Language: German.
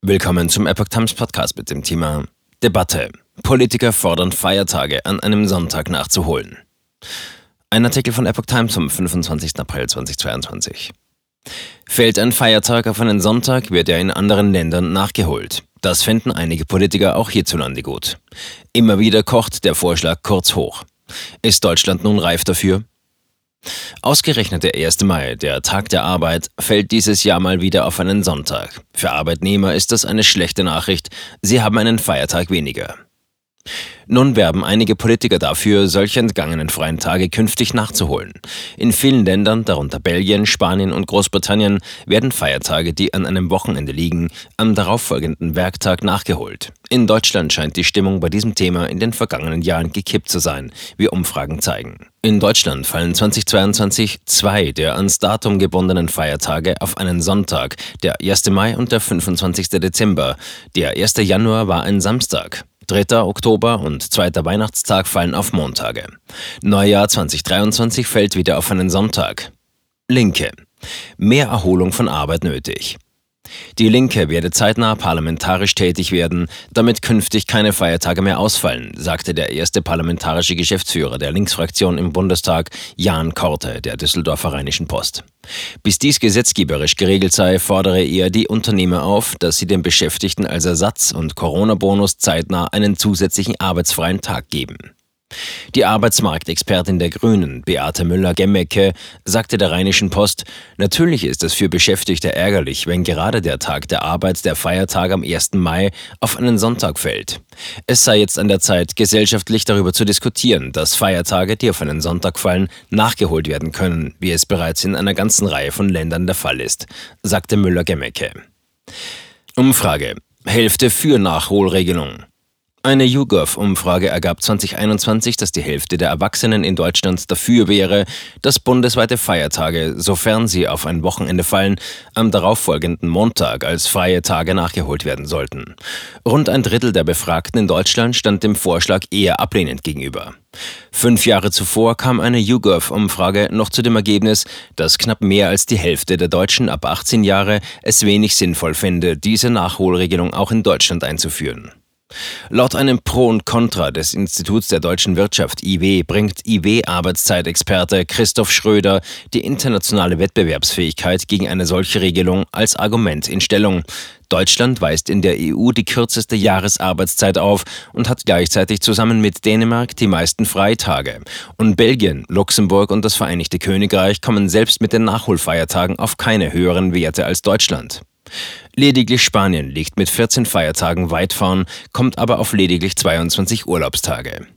Willkommen zum Epoch Times Podcast mit dem Thema Debatte. Politiker fordern Feiertage an einem Sonntag nachzuholen. Ein Artikel von Epoch Times vom 25. April 2022. Fällt ein Feiertag auf einen Sonntag, wird er in anderen Ländern nachgeholt. Das fänden einige Politiker auch hierzulande gut. Immer wieder kocht der Vorschlag kurz hoch. Ist Deutschland nun reif dafür? Ausgerechnet der 1. Mai, der Tag der Arbeit, fällt dieses Jahr mal wieder auf einen Sonntag. Für Arbeitnehmer ist das eine schlechte Nachricht, sie haben einen Feiertag weniger. Nun werben einige Politiker dafür, solche entgangenen freien Tage künftig nachzuholen. In vielen Ländern, darunter Belgien, Spanien und Großbritannien, werden Feiertage, die an einem Wochenende liegen, am darauffolgenden Werktag nachgeholt. In Deutschland scheint die Stimmung bei diesem Thema in den vergangenen Jahren gekippt zu sein, wie Umfragen zeigen. In Deutschland fallen 2022 zwei der ans Datum gebundenen Feiertage auf einen Sonntag, der 1. Mai und der 25. Dezember. Der 1. Januar war ein Samstag. 3. Oktober und 2. Weihnachtstag fallen auf Montage. Neujahr 2023 fällt wieder auf einen Sonntag. Linke. Mehr Erholung von Arbeit nötig. Die Linke werde zeitnah parlamentarisch tätig werden, damit künftig keine Feiertage mehr ausfallen, sagte der erste parlamentarische Geschäftsführer der Linksfraktion im Bundestag, Jan Korte, der Düsseldorfer Rheinischen Post. Bis dies gesetzgeberisch geregelt sei, fordere er die Unternehmer auf, dass sie den Beschäftigten als Ersatz und Corona-Bonus zeitnah einen zusätzlichen arbeitsfreien Tag geben. Die Arbeitsmarktexpertin der Grünen, Beate Müller-Gemmecke, sagte der Rheinischen Post, natürlich ist es für Beschäftigte ärgerlich, wenn gerade der Tag der Arbeit, der Feiertag am 1. Mai, auf einen Sonntag fällt. Es sei jetzt an der Zeit, gesellschaftlich darüber zu diskutieren, dass Feiertage, die auf einen Sonntag fallen, nachgeholt werden können, wie es bereits in einer ganzen Reihe von Ländern der Fall ist, sagte Müller-Gemmecke. Umfrage. Hälfte für Nachholregelung. Eine YouGov-Umfrage ergab 2021, dass die Hälfte der Erwachsenen in Deutschland dafür wäre, dass bundesweite Feiertage, sofern sie auf ein Wochenende fallen, am darauffolgenden Montag als freie Tage nachgeholt werden sollten. Rund ein Drittel der Befragten in Deutschland stand dem Vorschlag eher ablehnend gegenüber. Fünf Jahre zuvor kam eine YouGov-Umfrage noch zu dem Ergebnis, dass knapp mehr als die Hälfte der Deutschen ab 18 Jahre es wenig sinnvoll finde, diese Nachholregelung auch in Deutschland einzuführen. Laut einem Pro und Contra des Instituts der deutschen Wirtschaft IW bringt IW-Arbeitszeitexperte Christoph Schröder die internationale Wettbewerbsfähigkeit gegen eine solche Regelung als Argument in Stellung. Deutschland weist in der EU die kürzeste Jahresarbeitszeit auf und hat gleichzeitig zusammen mit Dänemark die meisten Freitage. Und Belgien, Luxemburg und das Vereinigte Königreich kommen selbst mit den Nachholfeiertagen auf keine höheren Werte als Deutschland. Lediglich Spanien liegt mit 14 Feiertagen weit vorn, kommt aber auf lediglich 22 Urlaubstage.